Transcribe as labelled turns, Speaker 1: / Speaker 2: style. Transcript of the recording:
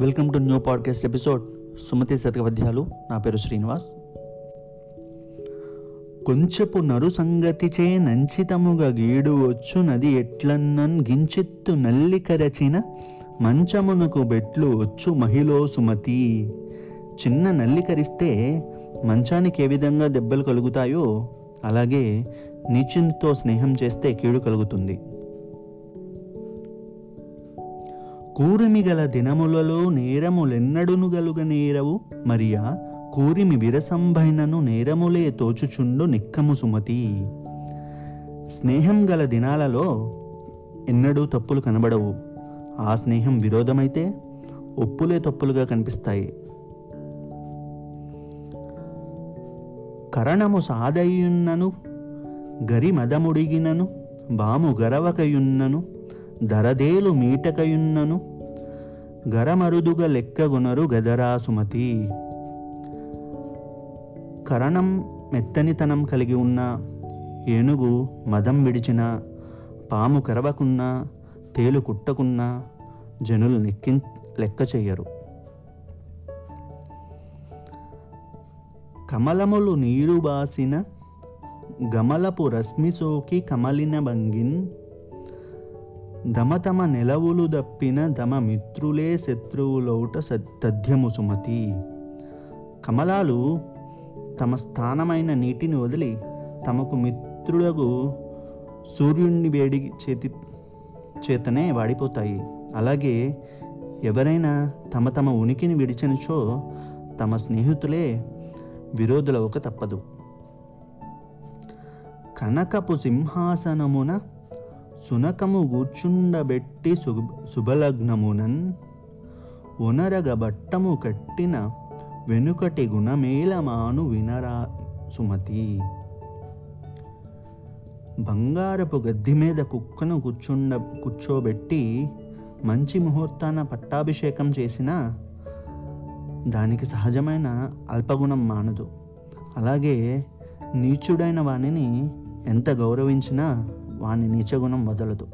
Speaker 1: Welcome to new podcast episode Sumati శతకవద్యాలు నా పేరు శ్రీనివాస్. కొంచెపు నరు సంగతిచే నంచితముగా గీడు వచ్చు నది ఎట్లన్నన్ గించెత్తు నల్లికరచిన మంచమునకు బెట్లు వచ్చు మహిళో సుమతి. చిన్న నల్లికరిస్తే మంచానికి ఏ విధంగా దెబ్బలు కలుగుతాయో అలాగే నీచునితో స్నేహం చేస్తే కీడు కలుగుతుంది. కూరిమి గల దినములలో నేరములెన్నడును గలుగ నేరవు? మరియా కూరిమి విరసంభైనను నేరములే తోచుచుండు నిక్కము సుమతి. స్నేహం గల దినాలలో ఎన్నడూ తప్పులు కనబడవు. ఆ స్నేహం విరోధమైతే ఒప్పులే తప్పులుగా కనిపిస్తాయి. కరణము సాదయున్నను గరి మదముడిగినను బాము గరవకయున్నను దరదేలు మీటకయున్నను గరమరుదుగ లెక్కగునరు గదరా సుమతి. కరణం మెత్తనితనం కలిగి ఉన్న ఏనుగు మదం విడిచిన పాము కరవకున్నా తేలు కుట్టకున్నా జనులు నెక్కి లెక్క చెయ్యరు కమలములు నీరు బాసిన గమలపు రశ్మి సోకి కమలిన దమతమ నెలవులు దప్పిన దమ మిత్రులే శత్రువులౌట తథ్యము సుమతి. కమలాలు తమ స్థానమైన నీటిని వదిలి తమకు మిత్రులకు సూర్యుని వేడి చేతి చేతనే వాడిపోతాయి. అలాగే ఎవరైనా తమ తమ ఉనికిని విడిచినచో తమ స్నేహితులే విరోధులవక తప్పదు. కనకపు సింహాసనమున సునకము కూర్చుండబెట్టి శుభలగ్నమునన్ ఒనరగబట్టము కట్టిన వెనుకటి గుణమేలమాను వినరా సుమతి. బంగారపు గద్ది మీద కుక్కను కూర్చుండ కూర్చోబెట్టి మంచి ముహూర్తాన పట్టాభిషేకం చేసిన దానికి సహజమైన అల్పగుణం మానదు. అలాగే నీచుడైన వానిని ఎంత గౌరవించినా వాని నీచగుణం వదలదు.